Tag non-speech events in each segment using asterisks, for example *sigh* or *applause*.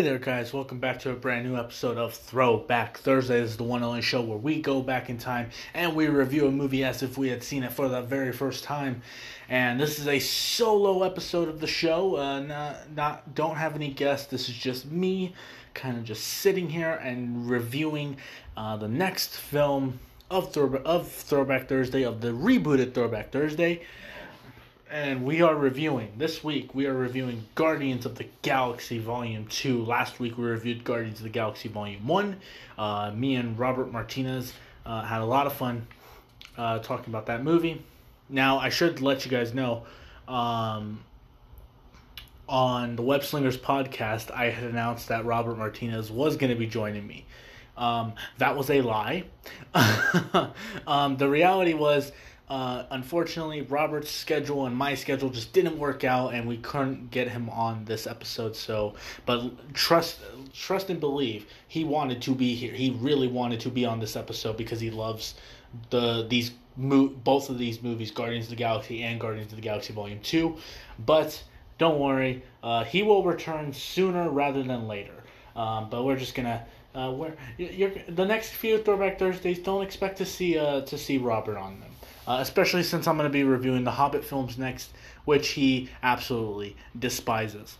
Hey there, guys. Welcome back to a brand new episode of Throwback Thursday. This is the one only show where we go back in time and we review a movie as if we had seen it for the very first time. And this is a solo episode of the show. Uh, not, not, don't have any guests. This is just me, kind of just sitting here and reviewing uh, the next film of, Throw- of Throwback Thursday, of the rebooted Throwback Thursday and we are reviewing this week we are reviewing guardians of the galaxy volume 2 last week we reviewed guardians of the galaxy volume 1 uh, me and robert martinez uh, had a lot of fun uh, talking about that movie. Now i should let you guys know um, on the web slingers podcast i had announced that robert martinez was going to be joining me. Um, that was a lie. *laughs* Um, the reality was uh, unfortunately, Robert's schedule and my schedule just didn't work out, and we couldn't get him on this episode. So, but trust, trust and believe, he wanted to be here. He really wanted to be on this episode because he loves the these mo- both of these movies, Guardians of the Galaxy and Guardians of the Galaxy Volume Two. But don't worry, uh, he will return sooner rather than later. Um, but we're just gonna. Uh, where you're, the next few Throwback Thursdays, don't expect to see uh, to see Robert on them uh, especially since I'm going to be reviewing the Hobbit films next, which he absolutely despises.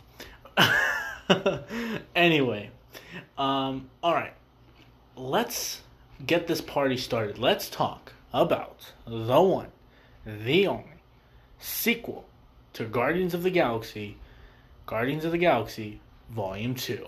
*laughs* anyway, um, all right, let's get this party started. Let's talk about the one, the only sequel to Guardians of the Galaxy, Guardians of the Galaxy Volume 2.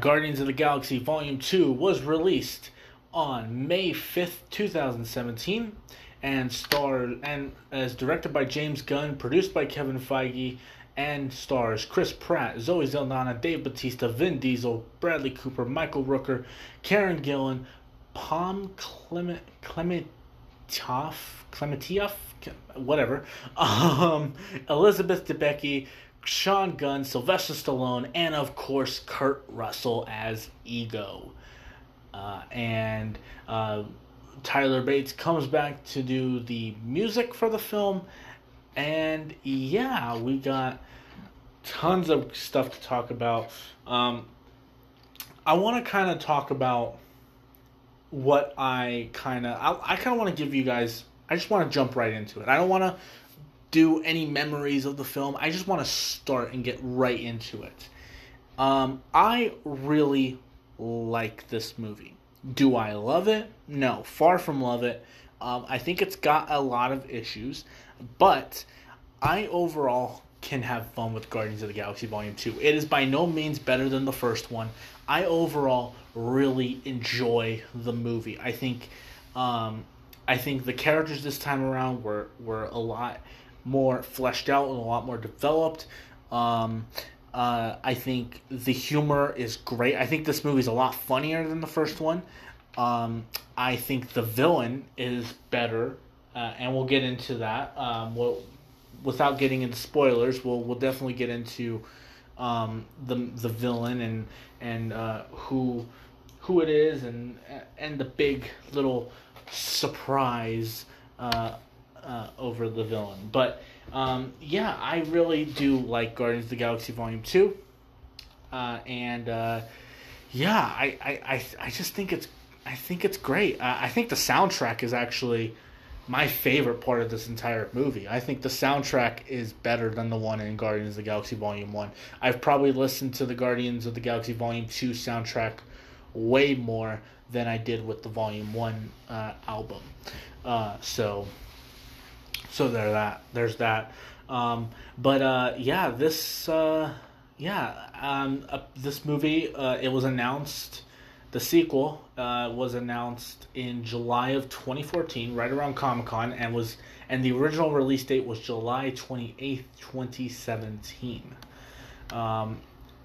Guardians of the Galaxy Volume 2 was released on May 5th, 2017, and starred and as directed by James Gunn, produced by Kevin Feige, and stars Chris Pratt, Zoe Saldana, Dave Bautista, Vin Diesel, Bradley Cooper, Michael Rooker, Karen Gillan, Pom Clement Clementov, Klementieff, whatever, *laughs* um, Elizabeth Debicki, Sean Gunn, Sylvester Stallone, and of course Kurt Russell as Ego. Uh, and uh, Tyler Bates comes back to do the music for the film. And yeah, we got tons of stuff to talk about. Um, I want to kind of talk about what I kind of I, I kind of want to give you guys. I just want to jump right into it. I don't want to do any memories of the film. I just want to start and get right into it. Um, I really like this movie. Do I love it? No, far from love it. Um, I think it's got a lot of issues, but I overall can have fun with Guardians of the Galaxy Volume 2. It is by no means better than the first one. I overall really enjoy the movie. I think um, I think the characters this time around were were a lot more fleshed out and a lot more developed. Um, uh, I think the humor is great. I think this movie is a lot funnier than the first one. Um, I think the villain is better, uh, and we'll get into that. Um, we'll, without getting into spoilers, we'll we'll definitely get into um, the the villain and and uh, who who it is and and the big little surprise uh, uh, over the villain. But um, yeah, I really do like Guardians of the Galaxy Volume Two, uh, and uh, yeah, I, I, I, I just think it's I think it's great. I think the soundtrack is actually my favorite part of this entire movie. I think the soundtrack is better than the one in Guardians of the Galaxy Volume 1. I've probably listened to the Guardians of the Galaxy Volume 2 soundtrack way more than I did with the Volume 1 uh, album. Uh, so so there that there's that. Um, but uh, yeah, this uh, yeah um, uh, this movie uh, it was announced. The sequel uh, was announced in July of 2014, right around Comic Con, and was and the original release date was July 28th, 2017. Um,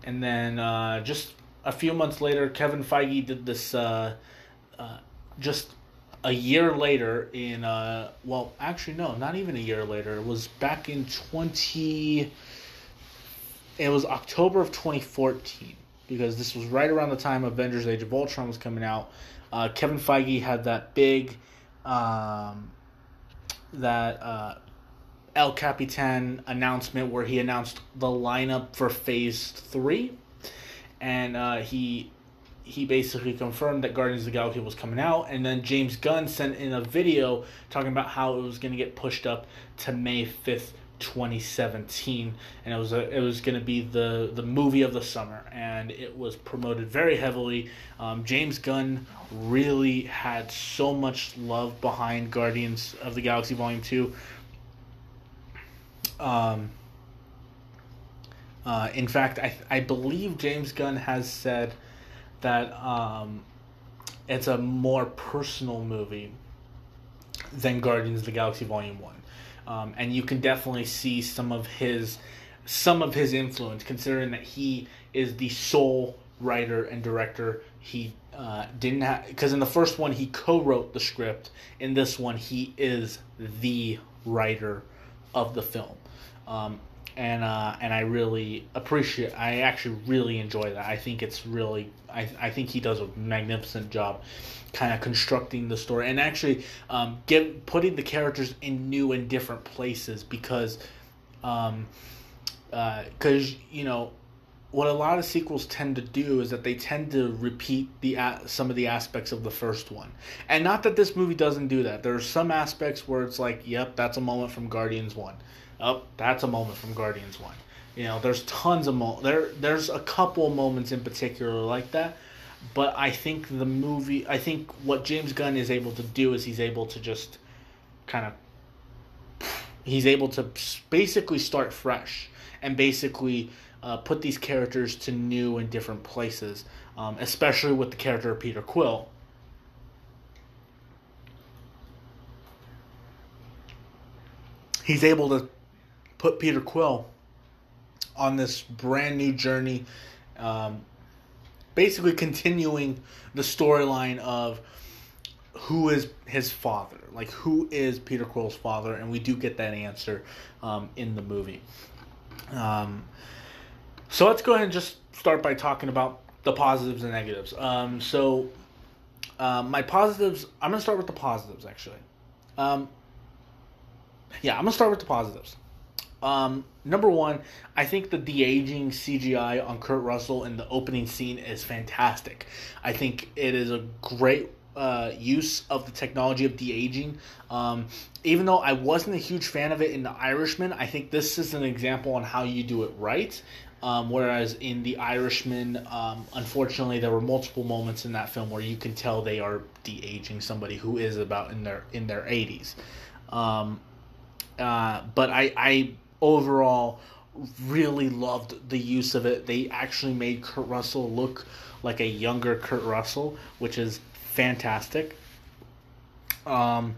and then uh, just a few months later, Kevin Feige did this. Just a year later, in uh, well, actually no, not even a year later. It was back in twenty. It was October of twenty fourteen because this was right around the time Avengers: Age of Ultron was coming out. Uh, Kevin Feige had that big, um, that uh, El Capitan announcement where he announced the lineup for Phase Three, and uh, he he basically confirmed that Guardians of the Galaxy was coming out, and then James Gunn sent in a video talking about how it was going to get pushed up to May fifth, twenty seventeen, and it was a, it was going to be the the movie of the summer, and it was promoted very heavily. Um, James Gunn really had so much love behind Guardians of the Galaxy Volume Two. Um, uh, in fact, I I believe James Gunn has said that um, it's a more personal movie than Guardians of the Galaxy Volume One, um, and you can definitely see some of his some of his influence, considering that he is the sole writer and director. He uh, didn't have because in the first one he co-wrote the script. In this one, he is the writer of the film. Um, and uh, and I really appreciate. I actually really enjoy that. I think it's really. I I think he does a magnificent job, kind of constructing the story and actually um, get putting the characters in new and different places because, um, because uh, you know, what a lot of sequels tend to do is that they tend to repeat the some of the aspects of the first one, and not that this movie doesn't do that. There are some aspects where it's like, yep, that's a moment from Guardians one Oh, that's a moment from Guardians One. You know, there's tons of mo there. There's a couple moments in particular like that, but I think the movie. I think what James Gunn is able to do is he's able to just kind of. He's able to basically start fresh and basically uh, put these characters to new and different places, um, especially with the character of Peter Quill. He's able to put Peter Quill on this brand new journey, um, basically continuing the storyline of who is his father, like who is Peter Quill's father, and we do get that answer um, in the movie. Um, so let's go ahead and just start by talking about the positives and negatives. Um, so um, my positives, I'm gonna start with the positives actually. Um, yeah, I'm gonna start with the positives. Um, number one, I think the de aging CGI on Kurt Russell in the opening scene is fantastic. I think it is a great uh, use of the technology of de aging. Um, even though I wasn't a huge fan of it in The Irishman, I think this is an example on how you do it right. Um, whereas in The Irishman, um, unfortunately, there were multiple moments in that film where you can tell they are de aging somebody who is about in their in their eighties. Um, uh, but I, I overall really loved the use of it. They actually made Kurt Russell look like a younger Kurt Russell, which is fantastic. Um,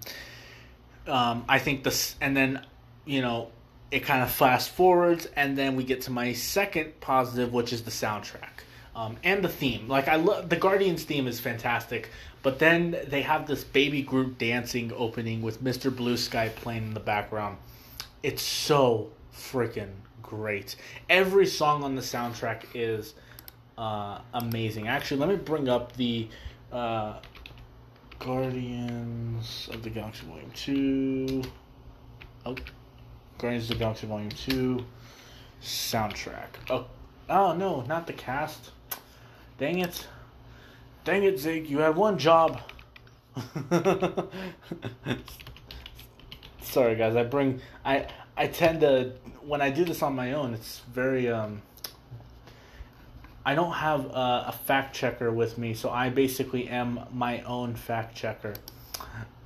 um, I think this, and then you know, it kind of fast forwards, and then we get to my second positive, which is the soundtrack. Um, and the theme. Like I love the Guardians theme is fantastic, but then they have this baby group dancing opening with Mr. Blue Sky playing in the background. It's so freaking great. Every song on the soundtrack is uh, amazing. Actually, let me bring up the uh, Guardians of the Galaxy Volume 2. Oh, Guardians of the Galaxy Volume 2 soundtrack. Oh, oh no, not the cast. Dang it. Dang it, Zig. You had one job. *laughs* Sorry, guys. I bring I I tend to when I do this on my own. It's very um. I don't have a, a fact checker with me, so I basically am my own fact checker.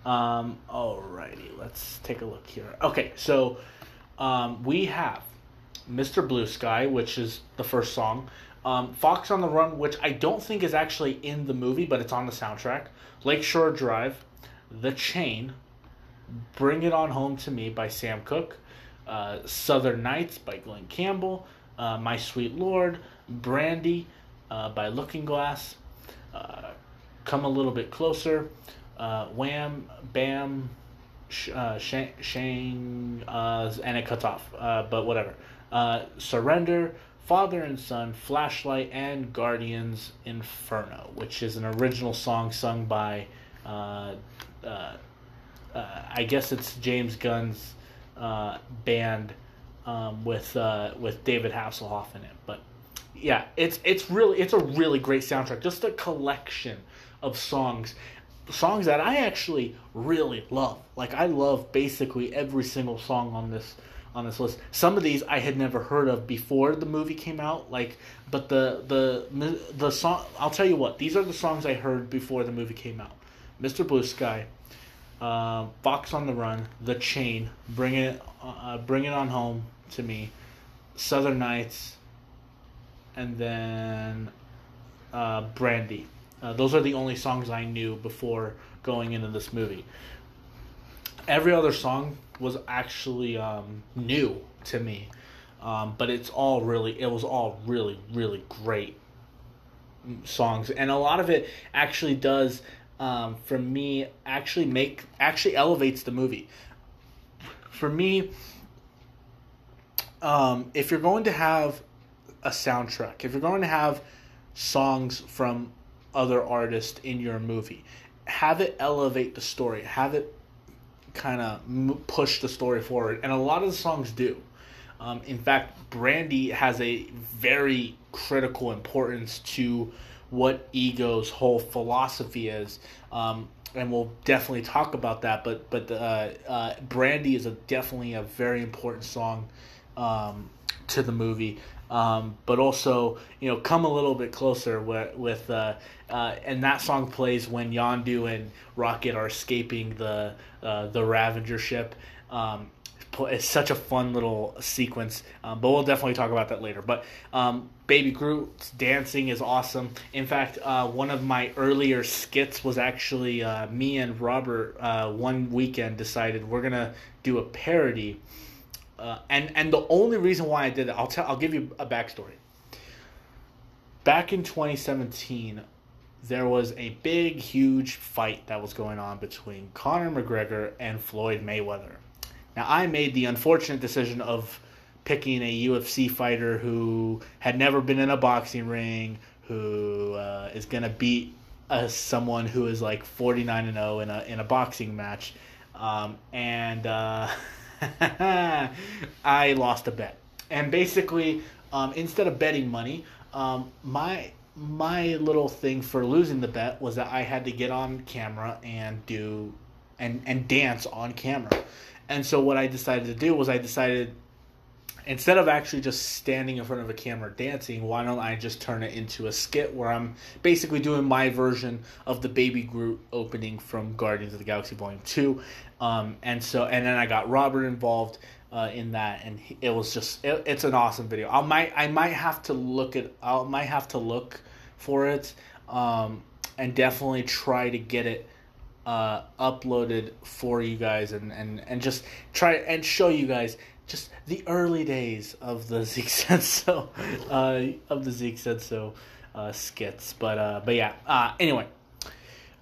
Um, alrighty, let's take a look here. Okay, so um, we have Mr. Blue Sky, which is the first song. Um, Fox on the Run, which I don't think is actually in the movie, but it's on the soundtrack. Lakeshore Drive, The Chain, Bring It On Home to Me by Sam Cooke, uh, Southern Nights by Glen Campbell, uh, My Sweet Lord, Brandy, uh, by Looking Glass, uh, Come a Little Bit Closer, uh, Wham, Bam, sh- Shang, Shang and it cuts off, but whatever. Surrender, Father and Son, Flashlight, and Guardians Inferno, which is an original song sung by, I guess it's James Gunn's uh, band um, with uh, with David Hasselhoff in it. But yeah, it's it's really it's a really great soundtrack. Just a collection of songs, songs that I actually really love. Like I love basically every single song on this on this list. Some of these I had never heard of before the movie came out. Like, but the the the song. I'll tell you what. These are the songs I heard before the movie came out. Mr. Blue Sky, uh, Fox on the Run, The Chain, Bring It, uh, Bring It On Home to Me, Southern Nights, and then uh, Brandy. Uh, those are the only songs I knew before going into this movie. Every other song was actually um, new to me, um, but it's all really, it was all really, really great songs, and a lot of it actually does, um, for me, actually make actually elevates the movie. For me, um, if you're going to have a soundtrack, if you're going to have songs from other artists in your movie, have it elevate the story, have it kind of push the story forward, and a lot of the songs do. Um, in fact, Brandy has a very critical importance to what Ego's whole philosophy is. Um, and we'll definitely talk about that. But but uh, uh, Brandy is a definitely a very important song um, to the movie. Um, but also, you know, come a little bit closer with, with uh, uh, and that song plays when Yondu and Rocket are escaping the uh, the Ravager ship. Um, it's such a fun little sequence, um, but we'll definitely talk about that later. But um, Baby Groot's dancing is awesome. In fact, uh, one of my earlier skits was actually uh, me and Robert uh, one weekend decided we're gonna do a parody uh, and and the only reason why I did it, I'll tell, I'll give you a backstory. Back in 2017, there was a big, huge fight that was going on between Conor McGregor and Floyd Mayweather. Now, I made the unfortunate decision of picking a UFC fighter who had never been in a boxing ring, who uh, is going to beat uh, someone who is like 49 and 0 in a in a boxing match, um, and. Uh, *laughs* I lost a bet, and basically, um, instead of betting money, um, my my little thing for losing the bet was that I had to get on camera and do and and dance on camera. And so what I decided to do was I decided instead of actually just standing in front of a camera dancing, why don't I just turn it into a skit where I'm basically doing my version of the Baby Groot opening from Guardians of the Galaxy Volume 2. Um, and so, and then I got Robert involved uh, in that, and he, it was just, it, it's an awesome video. I might, I might have to look at, I might have to look for it um, and definitely try to get it uh, uploaded for you guys and, and, and just try and show you guys just the early days of the *laughs* Zeke said so, uh, of the Zeke said so uh, skits. But uh, but yeah. Uh, anyway,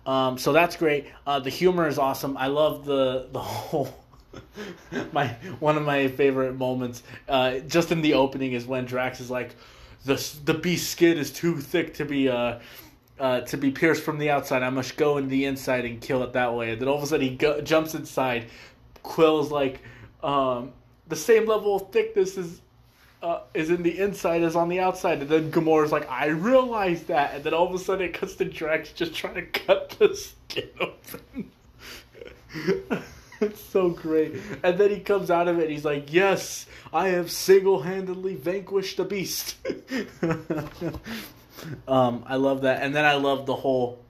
um, so that's great. Uh, the humor is awesome. I love the the *laughs* whole. my one of my favorite moments, uh, just in the opening, is when Drax is like, the the beast skin is too thick to be uh. Uh, to be pierced from the outside, I must go in the inside and kill it that way. And then all of a sudden he go- jumps inside. Quill's like, um, the same level of thickness is uh, is in the inside as on the outside, and then Gamora's like, I realize that, and then all of a sudden it cuts to Drax just trying to cut the skin *laughs* open. it's so great, and then he comes out of it, and he's like, "Yes, I have single-handedly vanquished the beast." *laughs* um, I love that, and then I love the whole,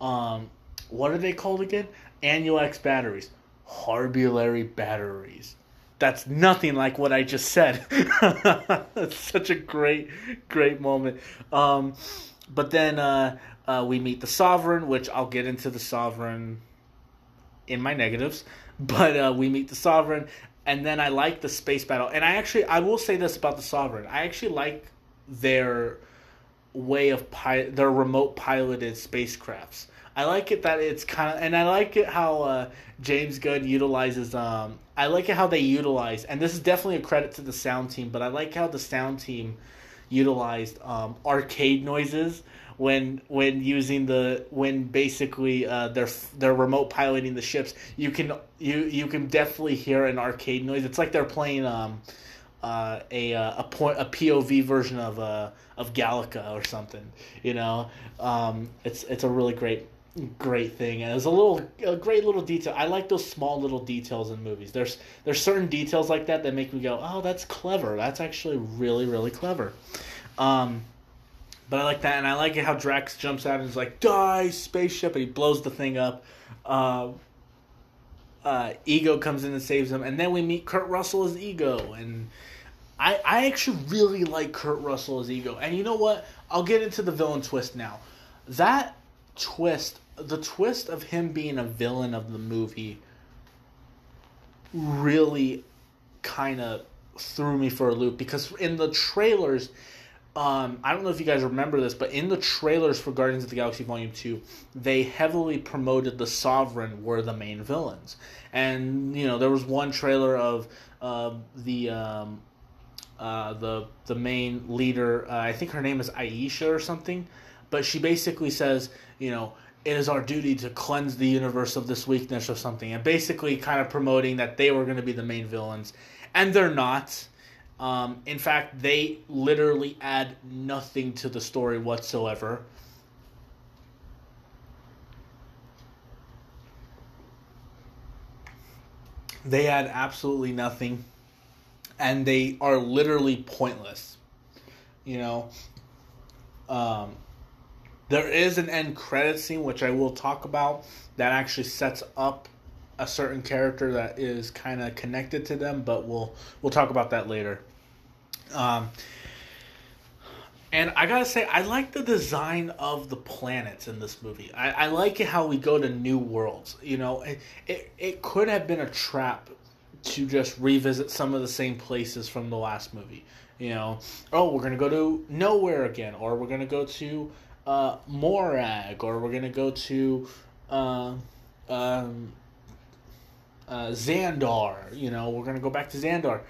um, what are they called again? Anulax batteries, Harbulary batteries that's nothing like what I just said. *laughs* It's such a great, great moment. Um, but then uh, uh, we meet the Sovereign, which I'll get into the Sovereign in my negatives. But uh, we meet the Sovereign, and then I like the space battle. And I actually, I will say this about the Sovereign. I actually like their way of pi- their remote piloted spacecrafts. I like it that it's kind of, and I like it how uh, James Gunn utilizes. Um, I like it how they utilize, and this is definitely a credit to the sound team. But I like how the sound team utilized um, arcade noises when when using the when basically uh, they're they're remote piloting the ships. You can you you can definitely hear an arcade noise. It's like they're playing um, uh, a uh, a point a POV version of uh, of Galaga or something. You know, um, it's it's a really great great thing. And it's a little a great little detail. I like those small little details in movies. There's there's certain details like that that make me go oh that's clever. That's actually really really clever. Um but i like that. And i like how drax jumps out and is like die spaceship and he blows the thing up. Uh, uh, ego comes in and saves him and then we meet kurt russell as ego and I, I actually really like Kurt Russell as Ego. And you know what? I'll get into the villain twist now. That twist, the twist of him being a villain of the movie, really kind of threw me for a loop because in the trailers, um, I don't know if you guys remember this, but in the trailers for Guardians of the Galaxy Volume 2, they heavily promoted the Sovereign were the main villains. And, you know, there was one trailer of uh, the. Um, uh, the the main leader, uh, I think her name is Ayesha or something, but she basically says, you know, it is our duty to cleanse the universe of this weakness or something, and basically kind of promoting that they were going to be the main villains, and they're not. Um, in fact, they literally add nothing to the story whatsoever. They add absolutely nothing, and they are literally pointless. You know, um, there is an end credit scene which I will talk about that actually sets up a certain character that is kind of connected to them, but we'll we'll talk about that later. Um, and I gotta say, I like the design of the planets in this movie. I, I like how we go to new worlds. You know, it, it it could have been a trap to just revisit some of the same places from the last movie. You know, oh, we're gonna go to Knowhere again, or we're gonna go to uh, Morag, or we're gonna go to uh, um, uh, Xandar. You know, we're gonna go back to Xandar.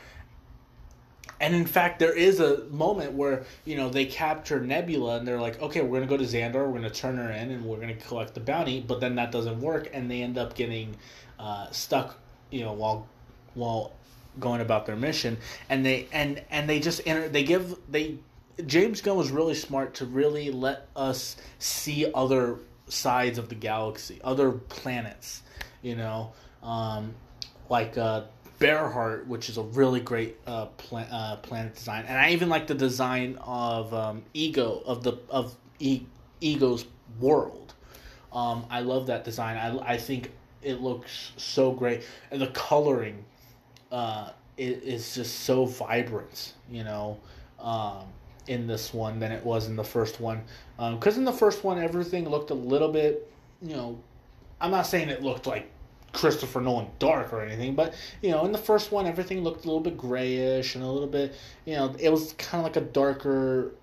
And in fact, there is a moment where you know they capture Nebula, and they're like, "Okay, we're gonna go to Xandar. We're gonna turn her in, and we're gonna collect the bounty." But then that doesn't work, and they end up getting uh, stuck. You know, while while going about their mission, and they and and they just enter. They give they James Gunn was really smart to really let us see other sides of the galaxy, other planets, you know, um, like uh, Berhert, which is a really great uh, uh, planet design, and I even like the design of um, Ego of the of e- Ego's world. Um, I love that design. I, I think it looks so great, and the coloring uh, is, is just so vibrant. You know. Um, in this one than it was in the first one. Because um, in the first one, everything looked a little bit, you know, I'm not saying it looked like Christopher Nolan dark or anything, but you know, in the first one, everything looked a little bit grayish and a little bit, you know, it was kind of like a darker,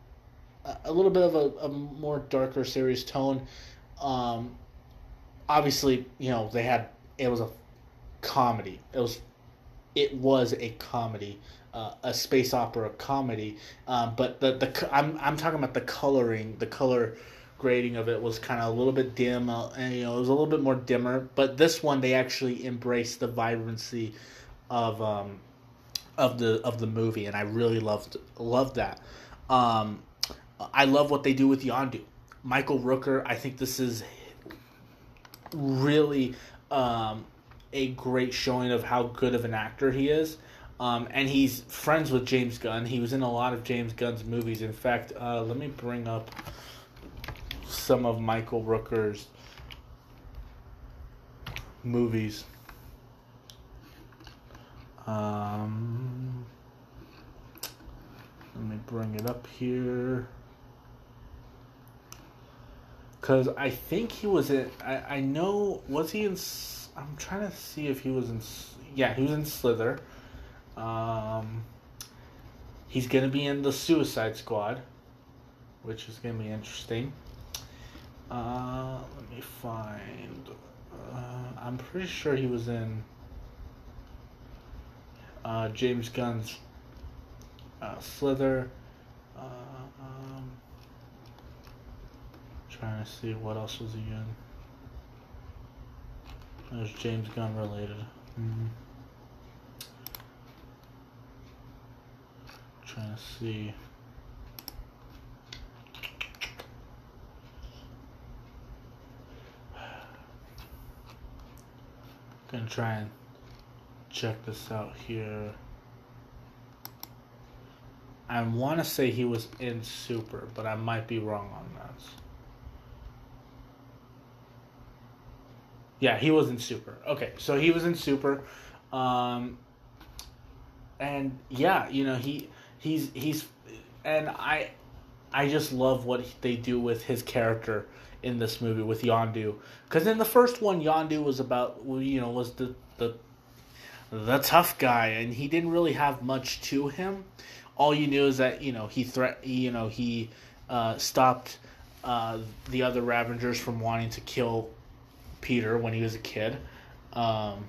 a little bit of a, a more darker, serious tone. Um, obviously, you know, they had it was a comedy. It was, it was a comedy uh, a space opera comedy, um, but the the I'm I'm talking about the coloring, the color grading of it was kind of a little bit dim, uh, and you know it was a little bit more dimmer. But this one they actually embraced the vibrancy of um, of the of the movie, and I really loved loved that. Um, I love what they do with Yondu. Michael Rooker, I think this is really um, a great showing of how good of an actor he is. Um, and he's friends with James Gunn. He was in a lot of James Gunn's movies. In fact, uh, let me bring up some of Michael Rooker's movies. Um, let me bring it up here. Because I think he was in. I, I know. Was he in. I'm trying to see if he was in. Yeah, he was in Slither. Um, he's to be in the Suicide Squad. which is gonna be interesting. Uh, let me find. Uh, I'm pretty sure he was in uh, James Gunn's uh, Slither. Uh, um, trying to see what else was he in. It was James Gunn related. Mm-hmm. Trying to see. Gonna try and check this out here. I want to say he was in Super, but I might be wrong on that. Yeah, he was in Super. Okay, so he was in Super, um, and yeah, you know he he's he's, and I, I just love what they do with his character in this movie with Yondu, because in the first one, Yondu was about you know was the the the tough guy, and he didn't really have much to him. All you knew is that you know he threat you know he uh, stopped uh, the other Ravengers from wanting to kill Peter when he was a kid. Um,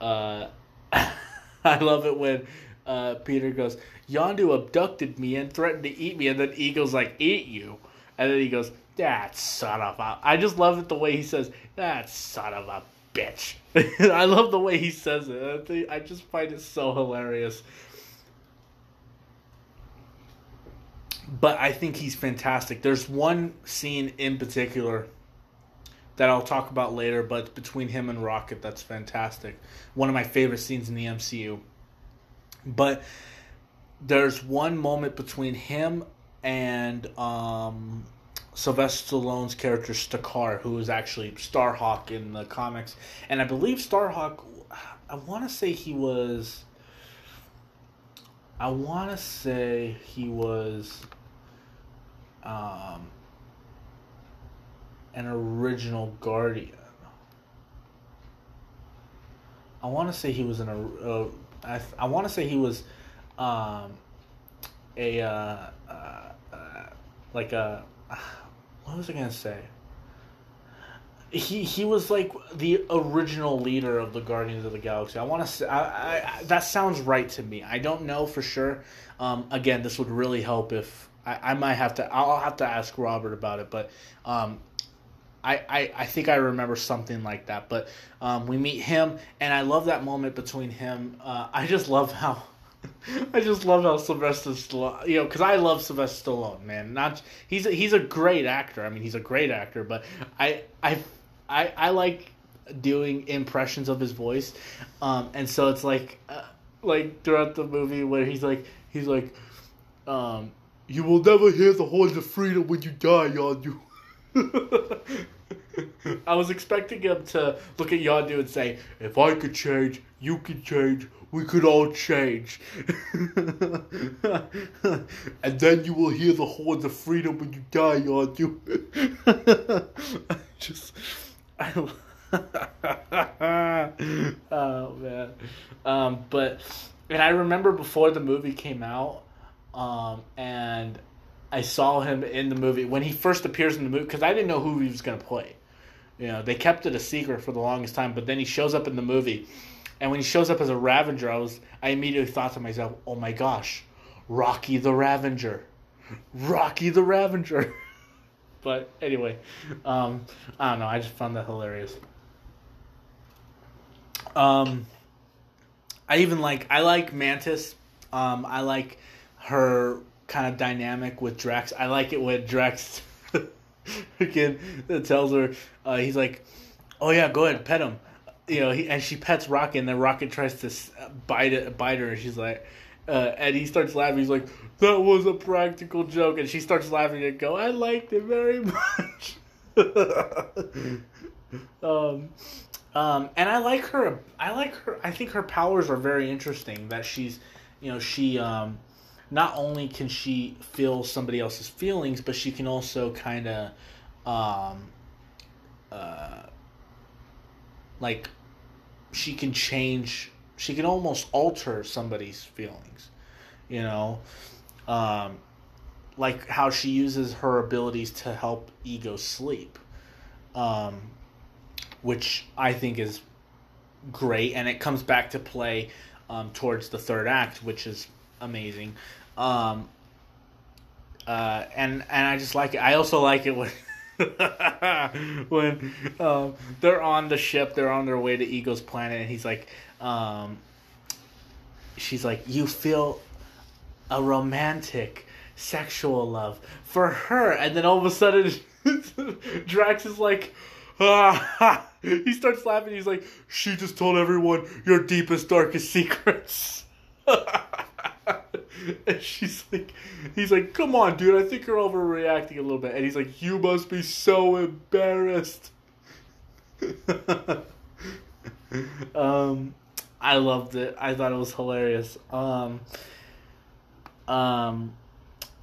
uh, *laughs* I love it when uh, Peter goes, Yondu abducted me and threatened to eat me, and then Ego's like, eat you. And then he goes, that son of a. I just love it the way he says, that son of a bitch. *laughs* I love the way he says it. I just find it so hilarious. But I think he's fantastic. There's one scene in particular that I'll talk about later, but between him and Rocket, that's fantastic. One of my favorite scenes in the MCU. But there's one moment between him and um, Sylvester Stallone's character Stakar, who is actually Starhawk in the comics, and I believe Starhawk. I want to say he was. I want to say he was. Um, an original Guardian. I want to say he was an. Uh, I, I want to say he was, um, a uh, uh, like a *sighs* what was I gonna say? He he was like the original leader of the Guardians of the Galaxy. I want to I, I, that sounds right to me. I don't know for sure. Um, again, this would really help if I, I might have to. I'll have to ask Robert about it, but um, I, I, I think I remember something like that. But um, we meet him, and I love that moment between him. Uh, I just love how *laughs* I just love how Sylvester Stallone, you know, because I love Sylvester Stallone, man. Not he's a, he's a great actor. I mean, he's a great actor, but I I I, I like doing impressions of his voice, um, and so it's like uh, like throughout the movie where he's like he's like, um, you will never hear the horns of freedom when you die, y'all. *laughs* I was expecting him to look at Yondu and say, "If I could change, you could change we could all change. *laughs* and then you will hear the horns of freedom when you die, aren't you? *laughs* just, I, *laughs* oh man, um, but and I remember before the movie came out, um, and I saw him in the movie when he first appears in the movie because I didn't know who he was gonna play. You know, they kept it a secret for the longest time, but then he shows up in the movie and when he shows up as a Ravenger, I was I immediately thought to myself, "Oh my gosh, Rocky the Ravenger, Rocky the Ravenger." *laughs* but anyway, um, I don't know. I just found that hilarious. Um, I even like I like Mantis. Um, I like her kind of dynamic with Drax. I like it when Drax *laughs* again tells her uh, he's like, "Oh yeah, go ahead, pet him." You know, he, and she pets Rocket, and then Rocket tries to bite it, bite her, and she's like, uh, and he starts laughing. He's like, "That was a practical joke," and she starts laughing and go, "I liked it very *laughs* much." um, um, and I like her. I like her. I think her powers are very interesting. That she's, you know, she um, not only can she feel somebody else's feelings, but she can also kind of, um, uh, like she can change she can almost alter somebody's feelings you know um, like how she uses her abilities to help Ego sleep, um, which I think is great, and it comes back to play um, towards the third act, which is amazing. Um, uh, and and I just like it. I also like it when *laughs* *laughs* when um, they're on the ship, they're on their way to Ego's planet, and he's like, um, she's like, you feel a romantic sexual love for her, and then all of a sudden, *laughs* Drax is like. *laughs* He starts laughing. He's like, "She just told everyone your deepest, darkest secrets." *laughs* and she's like, he's like, come on, dude, I think you're overreacting a little bit. And he's like, you must be so embarrassed. *laughs* um, I loved it. I thought it was hilarious. Um, um,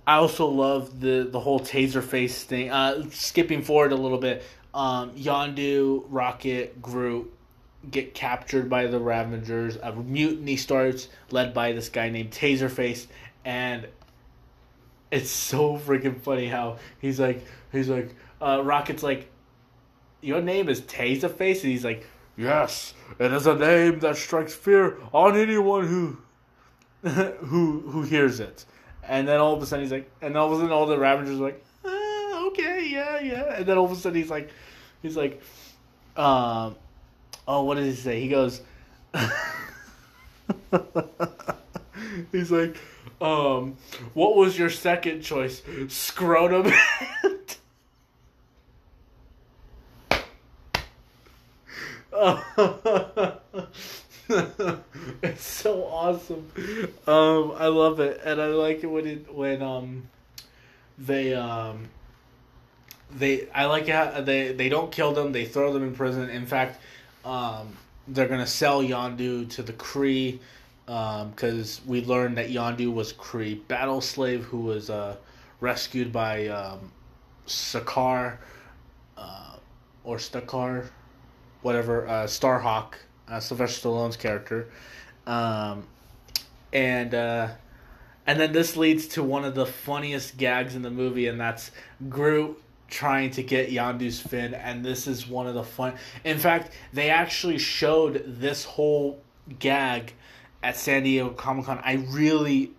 I also love the the whole Taserface thing. Uh, skipping forward a little bit, um, Yondu, Rocket, Groot, get captured by the Ravagers. A mutiny starts, led by this guy named Taserface, and it's so freaking funny how he's like, he's like, uh, Rocket's like, your name is Taserface, and he's like, yes, it is a name that strikes fear on anyone who, *laughs* who who hears it. And then all of a sudden he's like, and all of a sudden all the Ravagers are like, ah, okay, yeah, yeah. And then all of a sudden he's like, he's like, um oh, what does he say? He goes, *laughs* he's like, um, what was your second choice? Scrotum. *laughs* *laughs* it's so awesome. Um, I love it, and I like it when it when um they um they I like how they they don't kill them. They throw them in prison. In fact, um, they're gonna sell Yondu to the Kree because um, we learned that Yondu was Kree battle slave who was uh, rescued by um, Sakar uh, or Stakar, whatever uh, Starhawk, uh, Sylvester Stallone's character, um, and uh, and then this leads to one of the funniest gags in the movie, and that's Groot trying to get Yondu's fin, and this is one of the fun. In fact, they actually showed this whole gag at San Diego Comic Con. I really,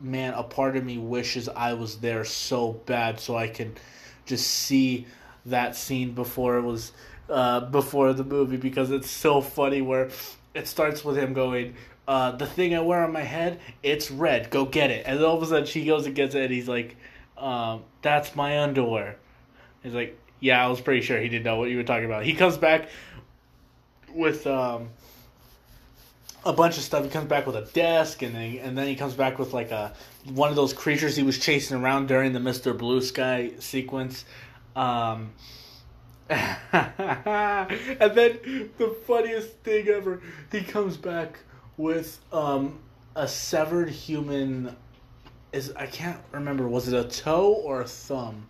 man, a part of me wishes I was there so bad so I can just see that scene before it was uh, before the movie because it's so funny where it starts with him going. Uh, the thing I wear on my head, it's red. Go get it. And all of a sudden she goes and gets it, and he's like, um, "That's my underwear." He's like, yeah, I was pretty sure he didn't know what you were talking about. He comes back with um, a bunch of stuff. He comes back with a desk, and then and then he comes back with like a one of those creatures he was chasing around during the Mister Blue Sky sequence. Um, *laughs* and then the funniest thing ever, he comes back with um, a severed human. Is I can't remember. Was it a toe or a thumb?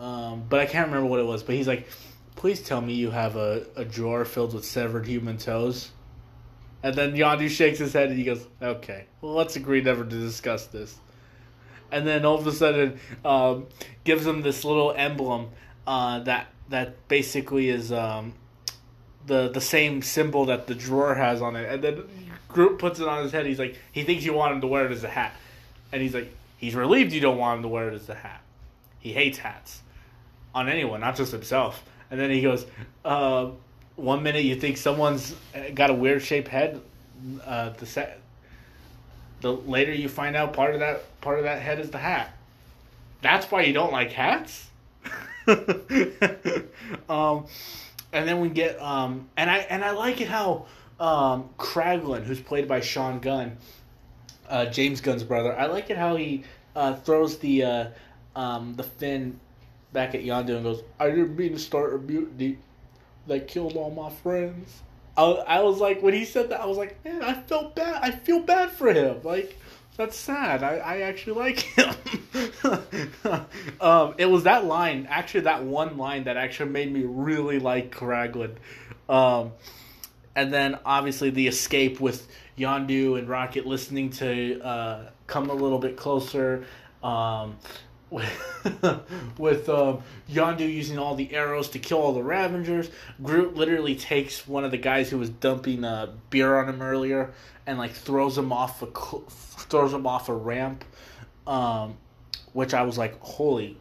Um, but I can't remember what it was. But he's like, please tell me you have a, a drawer filled with severed human toes. And then Yondu shakes his head and he goes, okay, well, let's agree never to discuss this. And then all of a sudden, um, gives him this little emblem uh, that that basically is um, the the same symbol that the drawer has on it. And then Groot puts it on his head. He's like, he thinks you want him to wear it as a hat, and he's like, he's relieved you don't want him to wear it as a hat. He hates hats on anyone, not just himself. And then he goes, uh, one minute you think someone's got a weird shaped head, uh, the set. The later you find out part of that part of that head is the hat. That's why you don't like hats. *laughs* um, and then we get um, and I and I like it how um, Kraglin, who's played by Sean Gunn, uh, James Gunn's brother. I like it how he uh, throws the uh, um, the fin back at Yondu and goes, I didn't mean to start a mutiny that killed all my friends. I, I was like, when he said that, I was like, man, I felt bad. I feel bad for him. Like, that's sad. I, I actually like him. *laughs* um, it was that line, actually, that one line that actually made me really like Kraglin. Um, and then obviously the escape with Yondu and Rocket listening to uh, come a little bit closer Um, with *laughs* with um, Yondu using all the arrows to kill all the Ravagers. Groot literally takes one of the guys who was dumping uh, beer on him earlier and like throws him off a throws him off a ramp, um, which I was like, holy,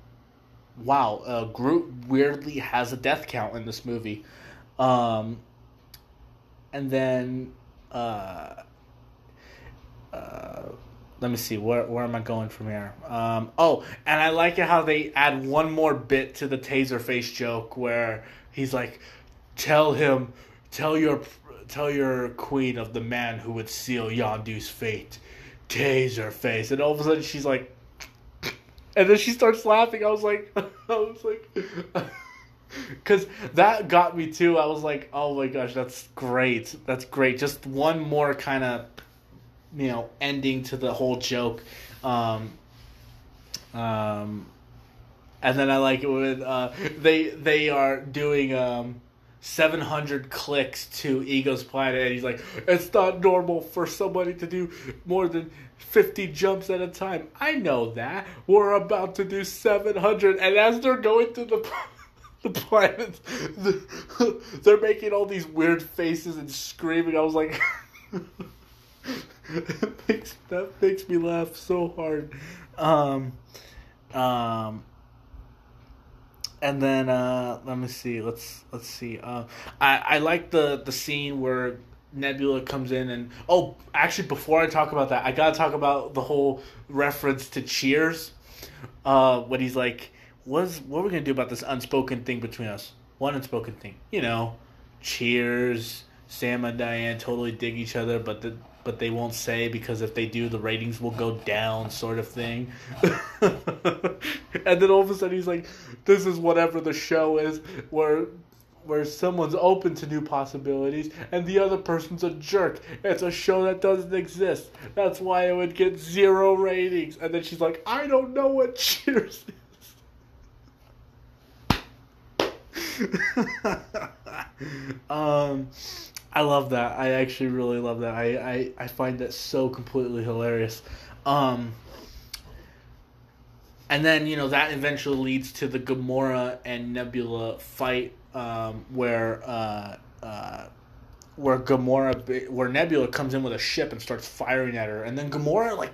wow! Uh, Groot weirdly has a death count in this movie, um, and then. Uh, let me see where where am I going from here? Um, oh, and I like it how they add one more bit to the Taserface joke where he's like, "Tell him, tell your tell your queen of the man who would seal Yondu's fate, Taserface," and all of a sudden she's like, and then she starts laughing. I was like, *laughs* I was like. *laughs* Cause that got me too. I was like, "Oh my gosh, that's great! That's great!" Just one more kind of you know ending to the whole joke. Um, um, and then I like it when uh, they they are doing um, 700 clicks to Ego's planet, and he's like, "It's not normal for somebody to do more than 50 jumps at a time." I know that we're about to do 700, and as they're going through the *laughs* the planet, *laughs* they're making all these weird faces and screaming. I was like. *laughs* *laughs* makes, that makes me laugh so hard. Um, um, and then uh, let me see. Let's let's see. Uh, I I like the the scene where Nebula comes in and oh, actually, before I talk about that, I gotta talk about the whole reference to Cheers. Uh, when he's like, "Was what are we gonna do about this unspoken thing between us? One unspoken thing, you know, Cheers." Sam and Diane totally dig each other, but the but they won't say because if they do, the ratings will go down, sort of thing. *laughs* and then all of a sudden he's like, "This is whatever the show is, where." Where someone's open to new possibilities and the other person's a jerk. It's a show that doesn't exist. That's why it would get zero ratings. And then she's like, I don't know what Cheers is. *laughs* um, I love that. I actually really love that. I, I, I find that so completely hilarious. Um, and then, you know, that eventually leads to the Gamora and Nebula fight um, where uh, uh, where Gamora where Nebula comes in with a ship and starts firing at her. And then Gamora like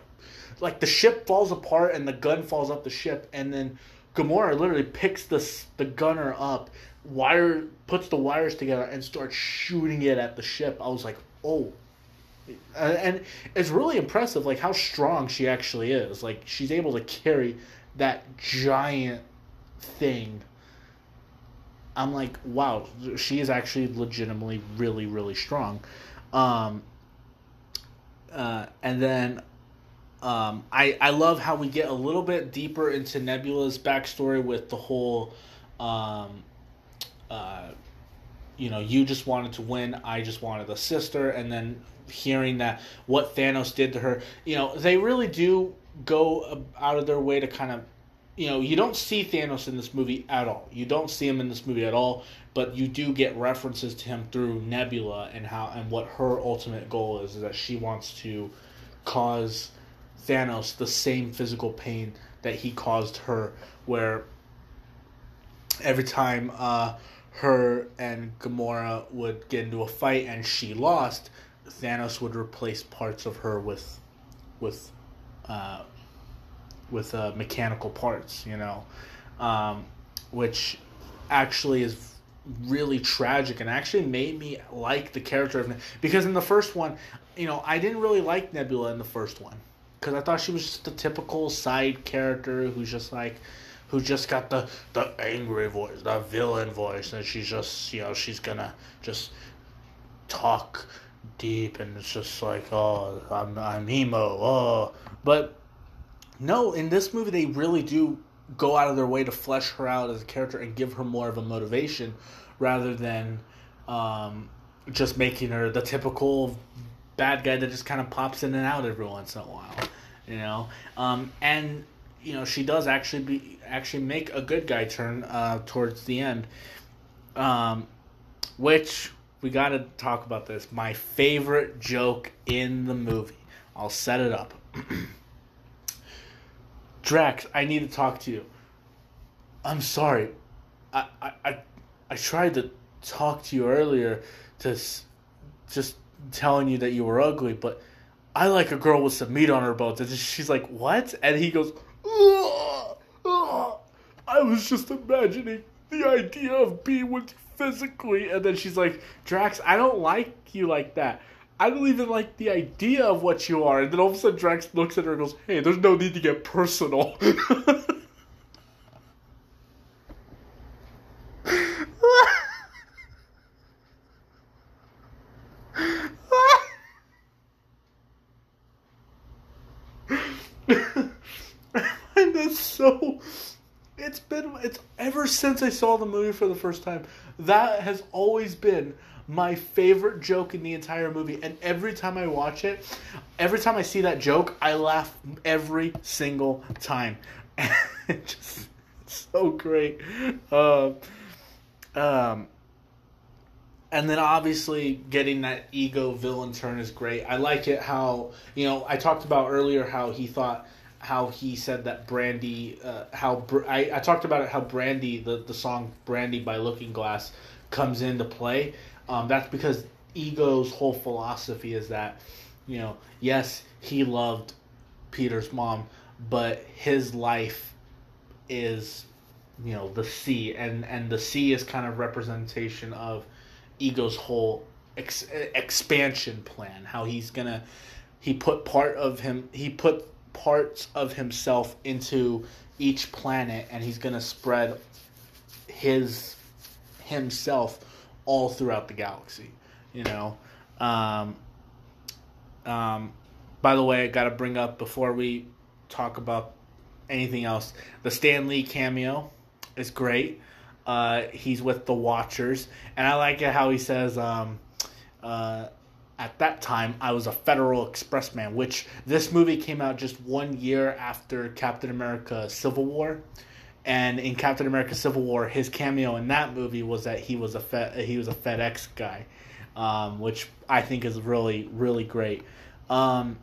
like the ship falls apart and the gun falls up the ship and then Gamora literally picks the the gunner up wire puts the wires together and starts shooting it at the ship. I was like, oh. And it's really impressive, like how strong she actually is. Like she's able to carry that giant thing. I'm like, wow, she is actually legitimately really, really strong. Um, uh, and then um, I I love how we get a little bit deeper into Nebula's backstory with the whole um, uh, you know, you just wanted to win, I just wanted a sister, and then hearing that what Thanos did to her, you know, they really do go out of their way to kind of, you know, you don't see Thanos in this movie at all. You don't see him in this movie at all, but you do get references to him through Nebula and how and what her ultimate goal is, is that she wants to cause Thanos the same physical pain that he caused her, where every time uh, her and Gamora would get into a fight and she lost, Thanos would replace parts of her with with uh, with uh, mechanical parts, you know, um, which actually is really tragic and actually made me like the character of because in the first one, you know, I didn't really like Nebula in the first one because I thought she was just a typical side character who's just like who just got the the angry voice, the villain voice, and she's just you know she's gonna just talk deep, and it's just like oh I'm I'm emo oh, but no, in this movie they really do go out of their way to flesh her out as a character and give her more of a motivation rather than um, just making her the typical bad guy that just kind of pops in and out every once in a while you know? Um, and you know she does actually be actually make a good guy turn uh, towards the end, um, which we got to talk about this. My favorite joke in the movie. I'll set it up. *clears throat* Drax, I need to talk to you. I'm sorry. I, I, I, tried to talk to you earlier to just telling you that you were ugly, but I like a girl with some meat on her bones. And she's like, what? And he goes, "Ugh, ugh. I was just imagining the idea of being with you physically. And then she's like, Drax, I don't like you like that. I don't even like the idea of what you are. And then all of a sudden, Drax looks at her and goes, Hey, there's no need to get personal. *laughs* and that's so. It's been. It's ever since I saw the movie for the first time. That has always been my favorite joke in the entire movie. And every time I watch it, every time I see that joke, I laugh every single time. *laughs* It's just it's so great. Um, um, and then obviously getting that ego villain turn is great. I like it how you know I talked about earlier how he thought how he said that Brandy uh, how Br- I, I talked about it how Brandy the the song Brandy by Looking Glass comes into play. Um, that's because Ego's whole philosophy is that you know yes he loved Peter's mom, but his life is you know the sea and and the sea is kind of representation of Ego's whole ex- expansion plan how he's gonna he put part of him he put parts of himself into each planet and he's gonna spread his himself all throughout the galaxy you know? Um um by the way i gotta bring up before we talk about anything else the Stan Lee cameo is great. Uh, he's with the Watchers, and I like it how he says, um, uh, "At that time, I was a Federal Express man." Which this movie came out just one year after Captain America: Civil War, and in Captain America: Civil War, his cameo in that movie was that he was a Fed, he was a FedEx guy, um, which I think is really really great. Um,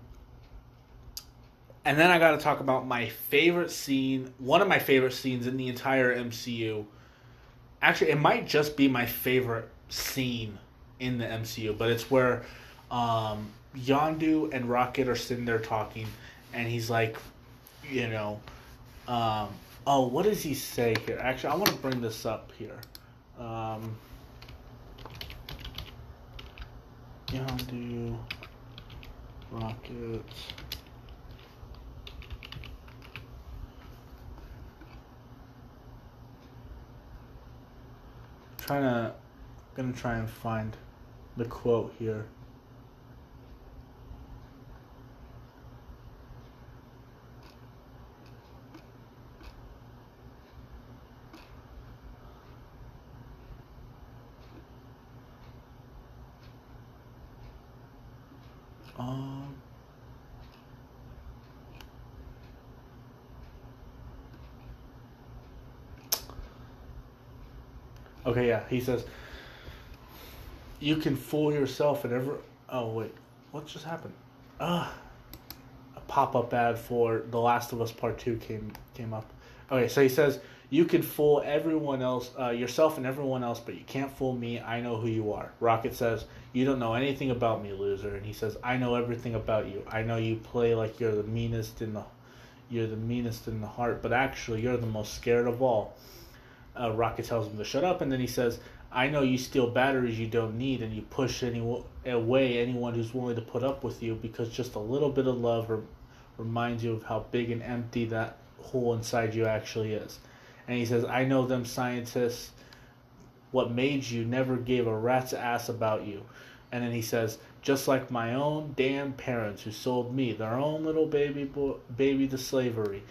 and then I got to talk about my favorite scene, one of my favorite scenes in the entire MCU actually it might just be my favorite scene in the MCU, but it's where um, Yondu and Rocket are sitting there talking, and he's like, you know, um, oh, what does he say here? Actually, I want to bring this up here. Um, Yondu, Rocket. trying to gonna try and find the quote here. He says, "You can fool yourself and ever." Oh wait, what just happened? Ah, a pop-up ad for The Last of Us Part Two came came up. Okay, so he says, "You can fool everyone else, uh, yourself and everyone else, but you can't fool me. I know who you are." Rocket says, "You don't know anything about me, loser." And he says, "I know everything about you. I know you play like you're the meanest in the, you're the meanest in the heart, but actually you're the most scared of all." Uh, Rocket tells him to shut up, and then he says, "I know you steal batteries you don't need, and you push any away anyone who's willing to put up with you because just a little bit of love re- reminds you of how big and empty that hole inside you actually is." And he says, "I know them scientists. What made you never gave a rat's ass about you." And then he says, "Just like my own damn parents who sold me, their own little baby boy, baby to slavery."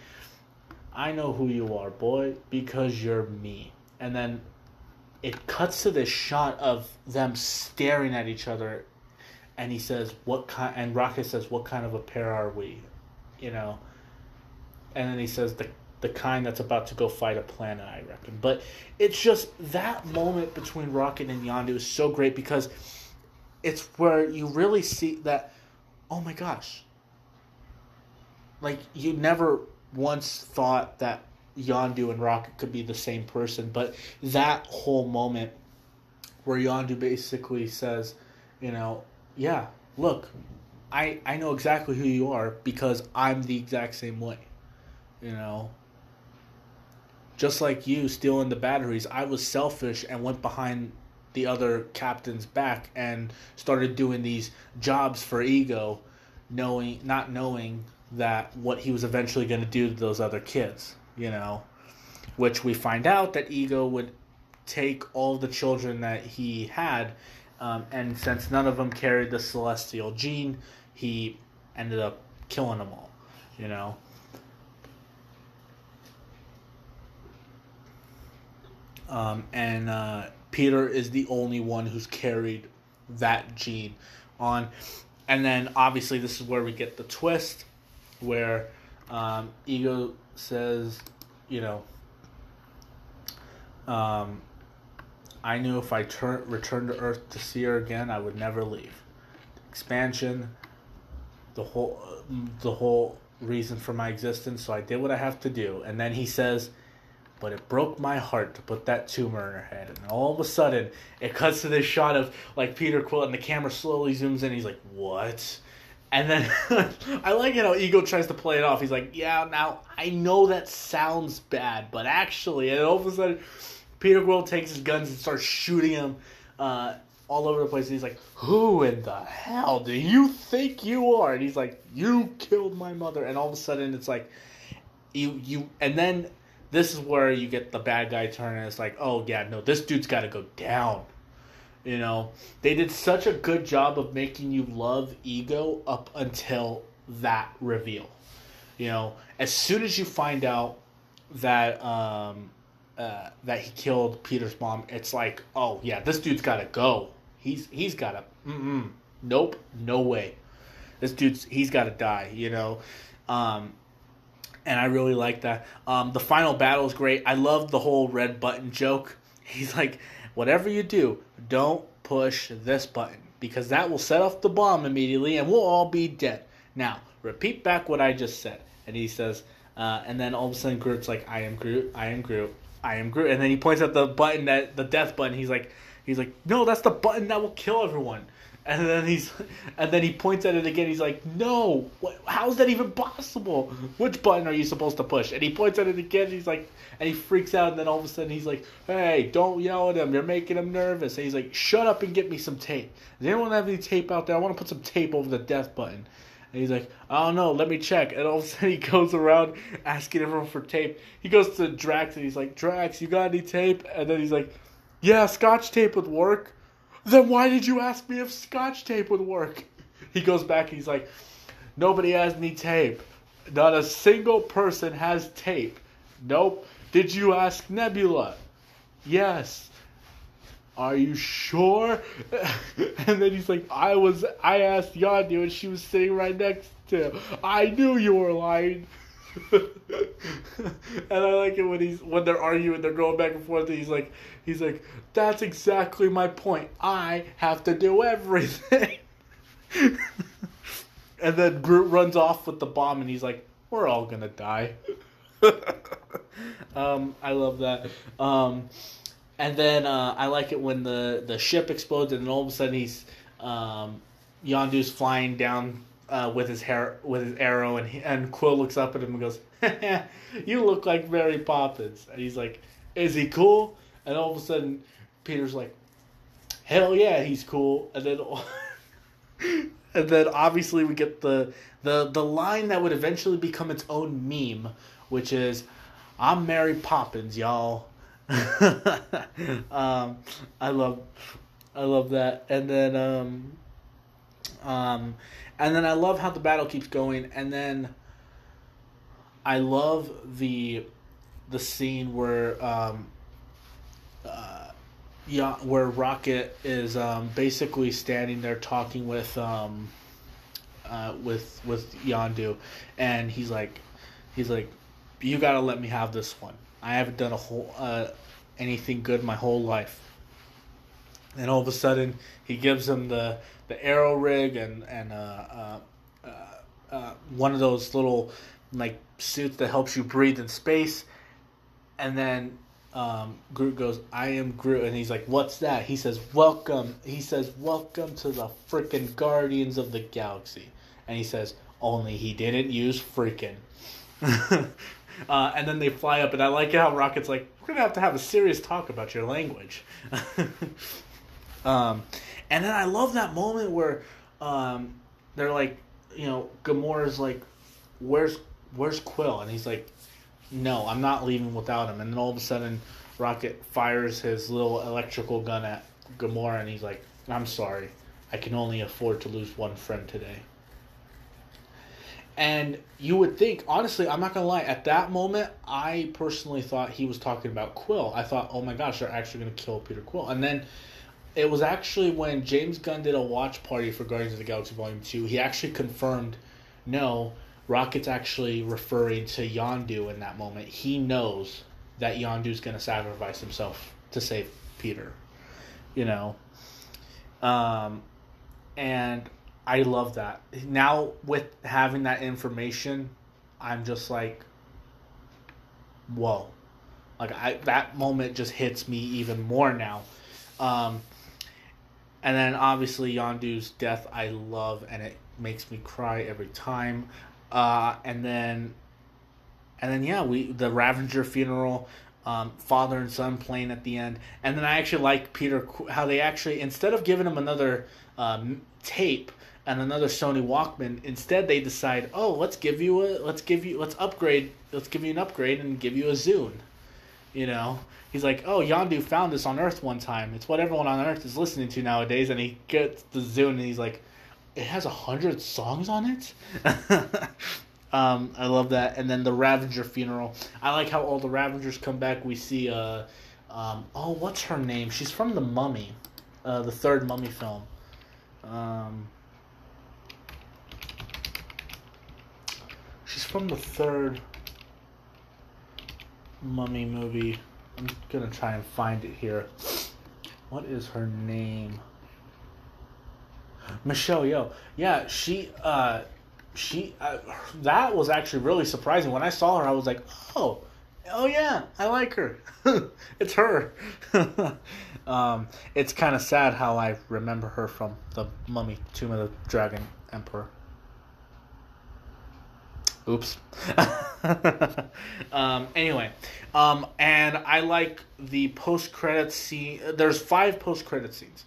I know who you are, boy, because you're me. And then it cuts to this shot of them staring at each other, and he says, "What kind?" And Rocket says, "What kind of a pair are we?" You know. And then he says, "The the kind that's about to go fight a planet, I reckon." But it's just that moment between Rocket and Yondu is so great because it's where you really see that. Oh my gosh. Like you never once thought that Yondu and Rocket could be the same person, but that whole moment where Yondu basically says, you know, yeah, look, I I know exactly who you are because I'm the exact same way. You know, just like you stealing the batteries, I was selfish and went behind the other captain's back and started doing these jobs for Ego, knowing not knowing that what he was eventually going to do to those other kids, you know, which we find out that Ego would take all the children that he had, um, and since none of them carried the celestial gene, he ended up killing them all, you know. Um, and uh, Peter is the only one who's carried that gene on. And then obviously, this is where we get the twist where um, Ego says, you know, um, I knew if I turn returned to Earth to see her again, I would never leave. Expansion, the whole the whole reason for my existence. So I did what I have to do. And then he says, but it broke my heart to put that tumor in her head. And all of a sudden, it cuts to this shot of like Peter Quill, and the camera slowly zooms in. He's like, "What?" And then *laughs* I like it how Ego tries to play it off. He's like, "Yeah, now I know that sounds bad, but actually," and all of a sudden, Peter Quill takes his guns and starts shooting him uh, all over the place. And he's like, "Who in the hell do you think you are?" And he's like, "You killed my mother." And all of a sudden, it's like, you you, and then this is where you get the bad guy turn and it's like, oh yeah, no, this dude's got to go down. You know, they did such a good job of making you love Ego up until that reveal. You know, as soon as you find out that um, uh, that he killed Peter's mom, it's like, oh yeah, this dude's got to go. He's he's got to. Nope, no way. This dude's he's got to die. You know, um, and I really like that. Um, the final battle is great. I love the whole red button joke. *laughs* He's like, whatever you do, don't push this button because that will set off the bomb immediately and we'll all be dead. Now, repeat back what I just said. And he says, uh, and then all of a sudden Groot's like, I am Groot, I am Groot, I am Groot. And then he points at the button that the death button. He's like, he's like, no, that's the button that will kill everyone. And then he's, and then he points at it again. He's like, "No, what, how's that even possible? Which button are you supposed to push?" And he points at it again. he's like, and he freaks out. And then all of a sudden, he's like, "Hey, don't yell at him. You're making him nervous." And he's like, "Shut up and get me some tape. Does anyone have any tape out there? I want to put some tape over the death button." And he's like, "I don't know. Let me check." And all of a sudden, he goes around asking everyone for tape. He goes to Drax and he's like, "Drax, you got any tape?" And then he's like, "Yeah, Scotch tape would work." Then why did you ask me if scotch tape would work? He goes back and he's like, Nobody has any tape. Not a single person has tape. Nope. Did you ask Nebula? Yes. Are you sure? *laughs* and then he's like, I was I asked Yondu and she was sitting right next to him. I knew you were lying. *laughs* and I like it when he's when they're arguing, they're going back and forth. And he's like, he's like, that's exactly my point. I have to do everything. *laughs* and then Groot runs off with the bomb, and he's like, we're all gonna die. *laughs* um, I love that. Um, and then uh, I like it when the the ship explodes, and all of a sudden he's um, Yondu's flying down uh, with his hair with his arrow, and he, and Quill looks up at him and goes, *laughs* "You look like Mary Poppins." And he's like, "Is he cool?" And all of a sudden, Peter's like, "Hell yeah, he's cool." And then, *laughs* and then obviously we get the the the line that would eventually become its own meme, which is, "I'm Mary Poppins, y'all." *laughs* um, I love, I love that. And then, um, um, and then I love how the battle keeps going, and then I love the the scene where um, uh, yeah, where Rocket is um, basically standing there talking with um, uh, with with Yondu, and he's like, he's like, you gotta let me have this one. I haven't done a whole uh, anything good my whole life. And all of a sudden, he gives him the the arrow rig and and uh, uh, uh, uh, one of those little like suits that helps you breathe in space. And then um, Groot goes, "I am Groot," and he's like, "What's that?" He says, "Welcome." He says, "Welcome to the freaking Guardians of the Galaxy," and he says, "Only he didn't use freaking." *laughs* uh, and then they fly up, and I like how Rocket's like, "We're gonna have to have a serious talk about your language." *laughs* um, and then I love that moment where um, they're like, you know, Gamora's like, "Where's Where's Quill?" And he's like, "No, I'm not leaving without him." And then all of a sudden, Rocket fires his little electrical gun at Gamora, and he's like, "I'm sorry, I can only afford to lose one friend today." And you would think, honestly, I'm not gonna lie. At that moment, I personally thought he was talking about Quill. I thought, oh my gosh, they're actually gonna kill Peter Quill. And then it was actually when James Gunn did a watch party for Guardians of the Galaxy Volume Two. He actually confirmed, no, Rocket's actually referring to Yondu in that moment. He knows that Yondu's gonna sacrifice himself to save Peter. You know. Um, and I love that. Now with having that information, I'm just like, whoa, like I that moment just hits me even more now. Um, and then obviously Yondu's death, I love, and it makes me cry every time. Uh, and then, and then yeah, we the Ravager funeral. Um, father and son playing at the end, and then I actually like Peter how they actually instead of giving him another um, tape, and another Sony Walkman. Instead, they decide, oh, let's give you a, let's give you, let's upgrade, let's give you an upgrade and give you a Zune. You know, he's like, oh, Yondu found this on Earth one time. It's what everyone on Earth is listening to nowadays. And he gets the Zune and he's like, it has a hundred songs on it. *laughs* um, I love that. And then the Ravager funeral. I like how all the Ravagers come back. We see, uh, um, oh, what's her name? She's from the Mummy, uh, the third Mummy film. Um, she's from the third Mummy movie. I'm gonna try and find it here. What is her name? Michelle Yeoh. Yeah, she. Uh, she. Uh, that was actually really surprising. When I saw her, I was like, oh, oh yeah, I like her. *laughs* it's her. *laughs* um, it's kind of sad how I remember her from the Mummy Tomb of the Dragon Emperor. Oops. *laughs* um, anyway, um, and I like the post credit scene. There's five post credit scenes.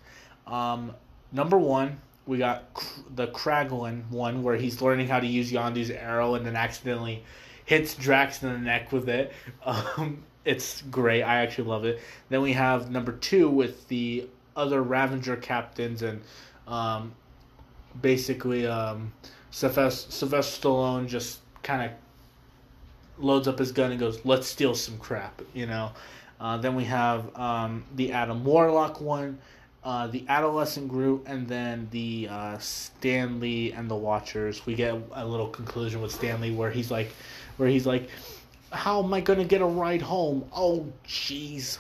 Um, number one, we got the Kraglin one where he's learning how to use Yondu's arrow and then accidentally hits Drax in the neck with it. *laughs* Um, it's great. I actually love it. Then we have number two with the other Ravager captains and um, basically um, Sylvester, Sylvester Stallone just kind of loads up his gun and goes, "Let's steal some crap," you know. Uh, then we have um, the Adam Warlock one, uh, the Adolescent Groot, and then the uh, Stan Lee and the Watchers. We get a little conclusion with Stan Lee where he's like, where he's like, "How am I gonna get a ride home?" Oh, jeez.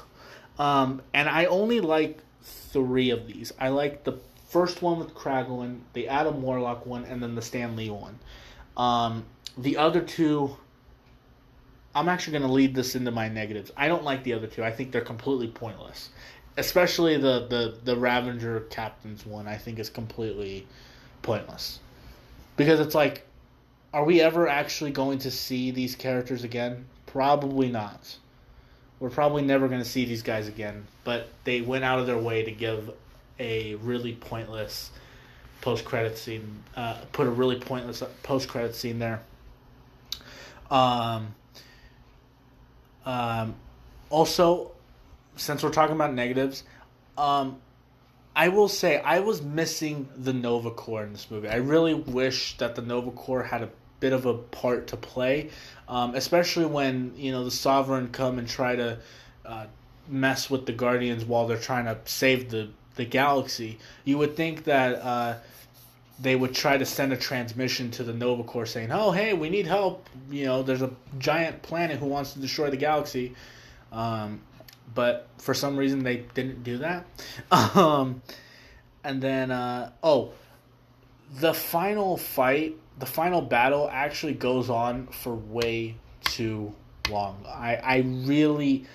Um, and I only like three of these. I like the first one with Kraglin, the Adam Warlock one, and then the Stan Lee one. Um, the other two, I'm actually going to lead this into my negatives. I don't like the other two. I think they're completely pointless. Especially the, the, the Ravager Captains one, I think is completely pointless. Because it's like, are we ever actually going to see these characters again? Probably not. We're probably never going to see these guys again. But they went out of their way to give a really pointless post credit scene, uh, put a really pointless post credit scene there. Um, um, also, since we're talking about negatives, um, I will say I was missing the Nova Corps in this movie. I really wish that the Nova Corps had a bit of a part to play, um, especially when you know the Sovereign come and try to uh, mess with the Guardians while they're trying to save the the galaxy. You would think that. Uh, they would try to send a transmission to the Nova Corps saying, "Oh, hey, we need help. You know, there's a giant planet who wants to destroy the galaxy." Um, but for some reason, they didn't do that. *laughs* Um, and then, uh, oh, the final fight the final battle actually goes on for way too long. I I really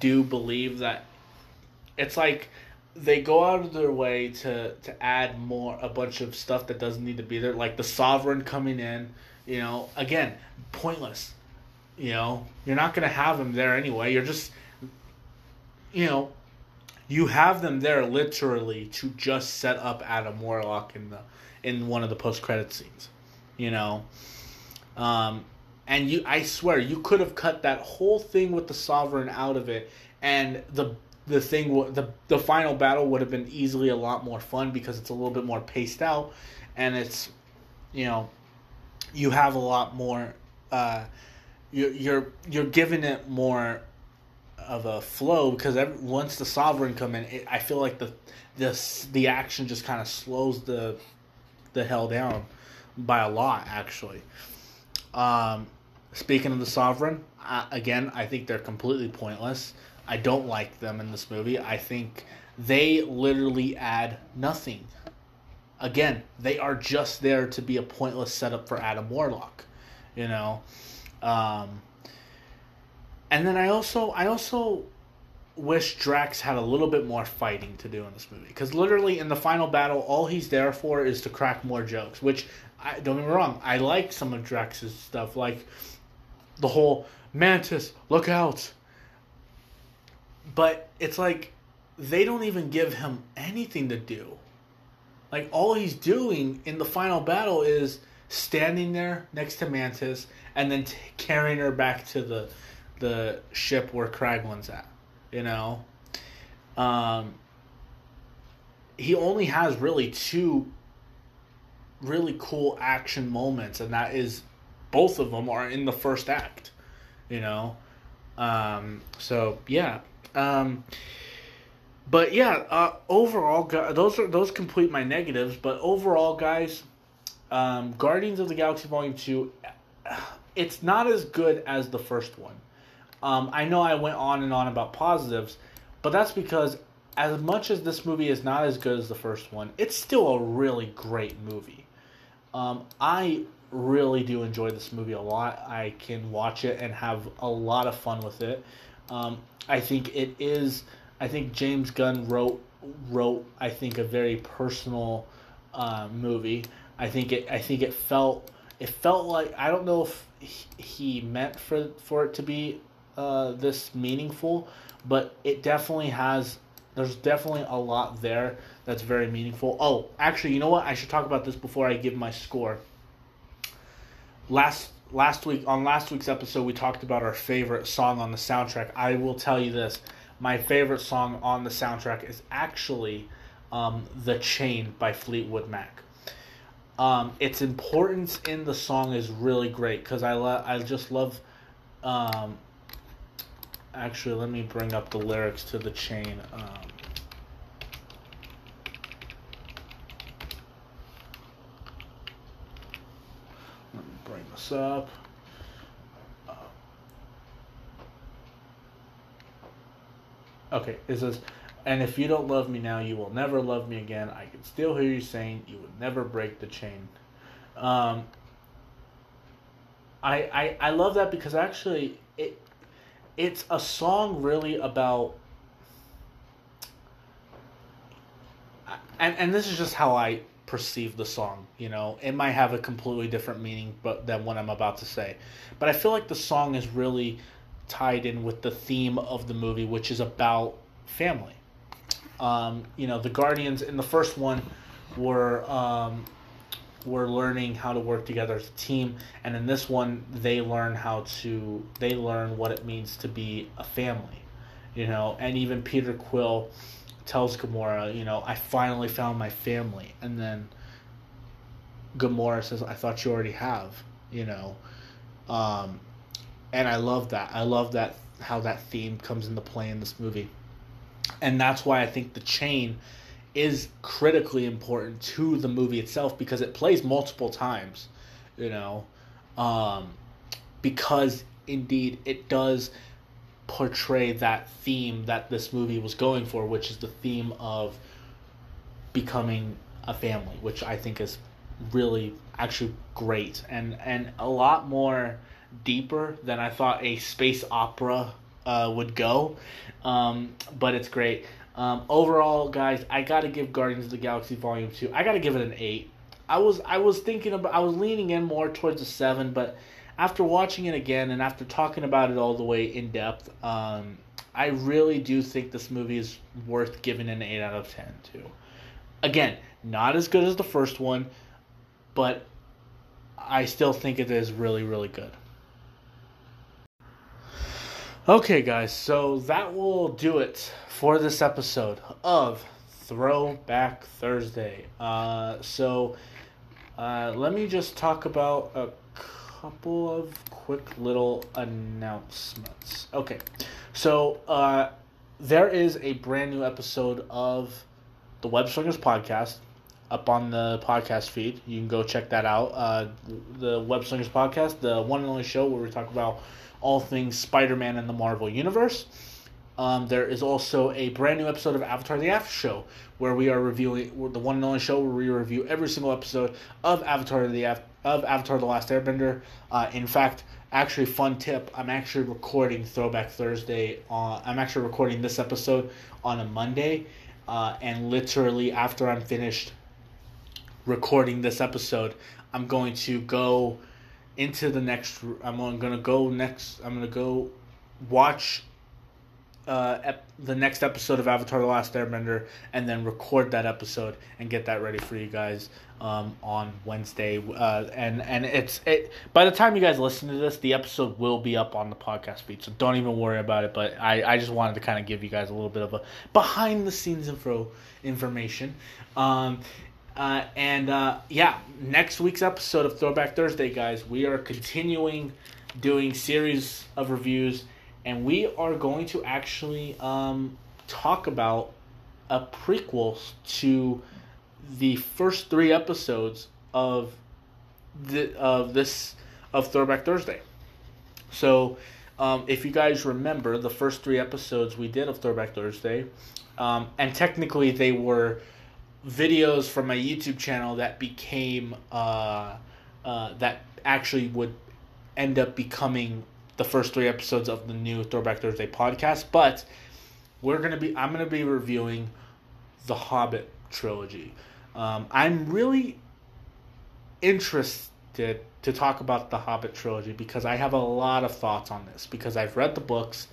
do believe that it's like they go out of their way to to add more a bunch of stuff that doesn't need to be there like the sovereign coming in you know again pointless you know? You're not to have him there anyway you're just you know you have them there literally to just set up Adam Warlock in the in one of the post credit scenes you know? Um and you I swear you could have cut that whole thing with the sovereign out of it and the the thing the the final battle would have been easily a lot more fun because it's a little bit more paced out and it's you know you have a lot more uh you you're you're giving it more of a flow because every, once the sovereign come in it, I feel like the this the action just kind of slows the the hell down by a lot actually. Um speaking of the sovereign uh, again I think they're completely pointless I don't like them in this movie. I think they literally add nothing. Again, they are just there to be a pointless setup for Adam Warlock, you know. Um, and then I also I also wish Drax had a little bit more fighting to do in this movie because literally in the final battle, all he's there for is to crack more jokes. Which I don't get me wrong, I like some of Drax's stuff, like the whole Mantis, look out, but it's like they don't even give him anything to do. Like all he's doing in the final battle is standing there next to Mantis and then t- carrying her back to the the ship where Kraglin's at. You know, um, he only has really two really cool action moments, and that is both of them are in the first act. You know, um, so yeah, um, but yeah, uh, overall, those are those complete my negatives. But overall, guys, um, Guardians of the Galaxy Volume Two, it's not as good as the first one. Um, I know I went on and on about positives, but that's because as much as this movie is not as good as the first one, it's still a really great movie. Um, I really do enjoy this movie a lot. I can watch it and have a lot of fun with it. Um, I think it is. I think James Gunn wrote wrote. I think a very personal uh, movie. I think it. I think it felt. It felt like I don't know if he meant for for it to be uh, this meaningful, but it definitely has. There's definitely a lot there that's very meaningful. Oh, actually, you know what? I should talk about this before I give my score. Last last week on last week's episode we talked about our favorite song on the soundtrack. I will tell you this: my favorite song on the soundtrack is actually um, "The Chain" by Fleetwood Mac. Um, its importance in the song is really great because I lo- I just love. Um, actually, let me bring up the lyrics to "The Chain." Um, this up. Okay, it says, and if you don't love me now, you will never love me again. I can still hear you saying you would never break the chain. Um, I, I I love that because actually it it's a song really about and and this is just how I perceive the song. You know, it might have a completely different meaning, but than what I'm about to say. But I feel like the song is really tied in with the theme of the movie, which is about family. Um, you know, the Guardians in the first one were um, were learning how to work together as a team, and in this one, they learn how to they learn what it means to be a family. You know, and even Peter Quill tells Gamora, you know, I finally found my family. And then Gamora says, I thought you already have, you know. Um, and I love that. I love that how that theme comes into play in this movie. And that's why I think the chain is critically important to the movie itself because it plays multiple times, you know. Um, because indeed it does portray that theme that this movie was going for, which is the theme of becoming a family, which I think is really actually great and and a lot more deeper than I thought a space opera uh, would go. Um, but it's great. Um, overall, guys, I gotta give Guardians of the Galaxy Volume Two. I gotta give it an eight. I was I was thinking about I was leaning in more towards a seven, but after watching it again and after talking about it all the way in depth, um, I really do think this movie is worth giving an eight out of ten to. Again, not as good as the first one, but I still think it is really really good. Okay, guys, so that will do it for this episode of Throwback Thursday. Uh, so uh, let me just talk about a couple of quick little announcements. Okay, so uh, there is a brand new episode of the Web Slingers podcast up on the podcast feed. You can go check that out. Uh, the Web Slingers podcast, the one and only show where we talk about all things Spider-Man and the Marvel Universe. Um, there is also a brand new episode of Avatar: The After Show where we are reviewing the one and only show where we review every single episode of Avatar: The of Avatar: The Last Airbender. Uh, in fact, actually, fun tip: I'm actually recording Throwback Thursday. On, I'm actually recording this episode on a Monday, uh, and literally after I'm finished recording this episode, I'm going to go into the next. I'm gonna go next. I'm gonna go watch uh, ep- the next episode of Avatar: The Last Airbender, and then record that episode and get that ready for you guys um, on Wednesday. Uh, and and it's it. By the time you guys listen to this, the episode will be up on the podcast feed, so don't even worry about it. But I, I just wanted to kind of give you guys a little bit of a behind the scenes info information. Um, uh, and uh, yeah, next week's episode of Throwback Thursday, guys, we are continuing doing series of reviews, and we are going to actually um, talk about a prequel to the first three episodes of the of this of Throwback Thursday. So, um, if you guys remember the first three episodes we did of Throwback Thursday, um, and technically they were videos from my YouTube channel that became uh, uh, that actually would end up becoming the first three episodes of the new Throwback Thursday podcast. But we're gonna be I'm gonna be reviewing the Hobbit trilogy. Um, I'm really interested to talk about the Hobbit trilogy because I have a lot of thoughts on this because I've read the books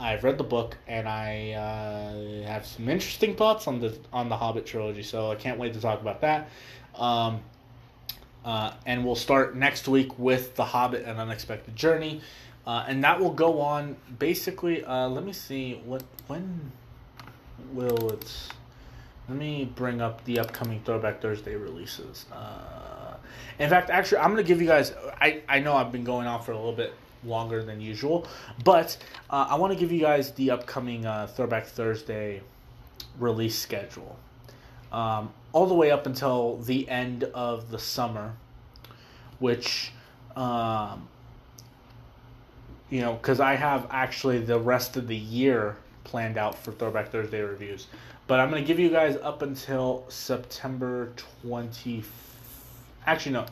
I've read the book and I uh, have some interesting thoughts on the on the Hobbit trilogy. So I can't wait to talk about that. Um, uh, and we'll start next week with the Hobbit: An Unexpected Journey, uh, and that will go on basically. Uh, let me see what when will it. Let me bring up the upcoming Throwback Thursday releases. Uh, in fact, actually, I'm gonna give you guys. I I know I've been going on for a little bit longer than usual. But uh, I want to give you guys the upcoming uh, Throwback Thursday release schedule. Um, all the way up until the end of the summer, which, um, you know, because I have actually the rest of the year planned out for Throwback Thursday reviews. But I'm going to give you guys up until September 20. Actually, no.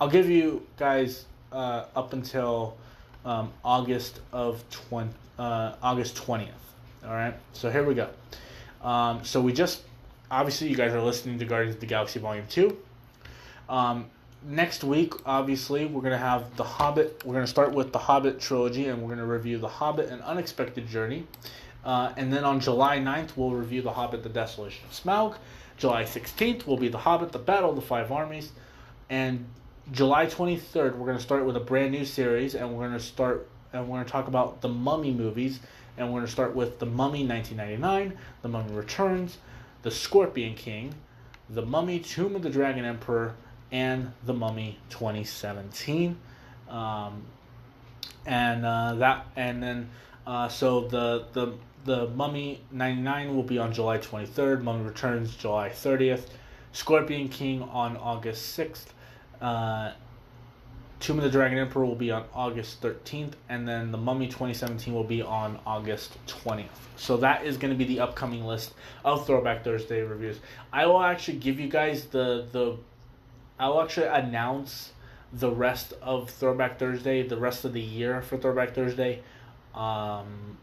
I'll give you guys uh, up until um, August of 20, uh, August 20th. All right, so here we go. Um, so we just, obviously, you guys are listening to Guardians of the Galaxy Volume 2. Um, next week, obviously, we're going to have The Hobbit. We're going to start with The Hobbit trilogy, and we're going to review The Hobbit and Unexpected Journey. Uh, and then on July 9th, we'll review The Hobbit The Desolation of Smaug. July 16th will be The Hobbit The Battle of the Five Armies. And July 23rd, we're going to start with a brand new series, and we're going to start and we're going to talk about the Mummy movies, and we're going to start with the Mummy 1999, the Mummy Returns, the Scorpion King, the Mummy Tomb of the Dragon Emperor, and the Mummy 2017. Um, and uh, that and then uh, so the the the Mummy 99 will be on July 23rd, Mummy Returns July 30th, Scorpion King on August 6th uh, Tomb of the Dragon Emperor will be on August 13th, and then The Mummy 2017 will be on August 20th. So that is going to be the upcoming list of Throwback Thursday reviews. I will actually give you guys the the I'll actually announce the rest of Throwback Thursday, the rest of the year for Throwback Thursday, um,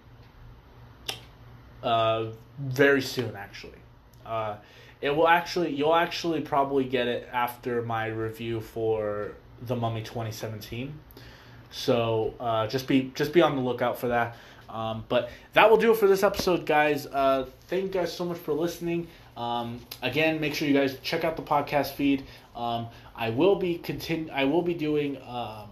uh, very soon. Actually, uh, it will actually you'll actually probably get it after my review for the Mummy twenty seventeen. So uh, just be just be on the lookout for that. Um, but that will do it for this episode, guys. Uh, thank you guys so much for listening. Um, again, make sure you guys check out the podcast feed. Um, I will be continue. I will be doing. Um,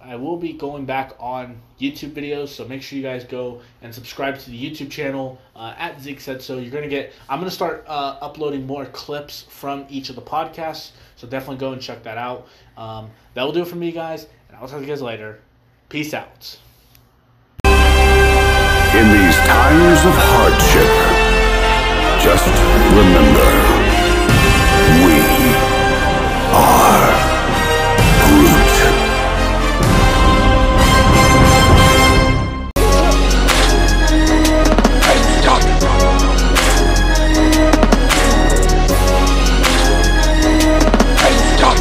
I will be going back on YouTube videos, so make sure you guys go and subscribe to the YouTube channel uh, at Zeke said so. You're gonna get. I'm gonna start uh, uploading more clips from each of the podcasts, so definitely go and check that out. Um, that will do it for me, guys, and I'll talk to you guys later. Peace out. In these times of hardship, just remember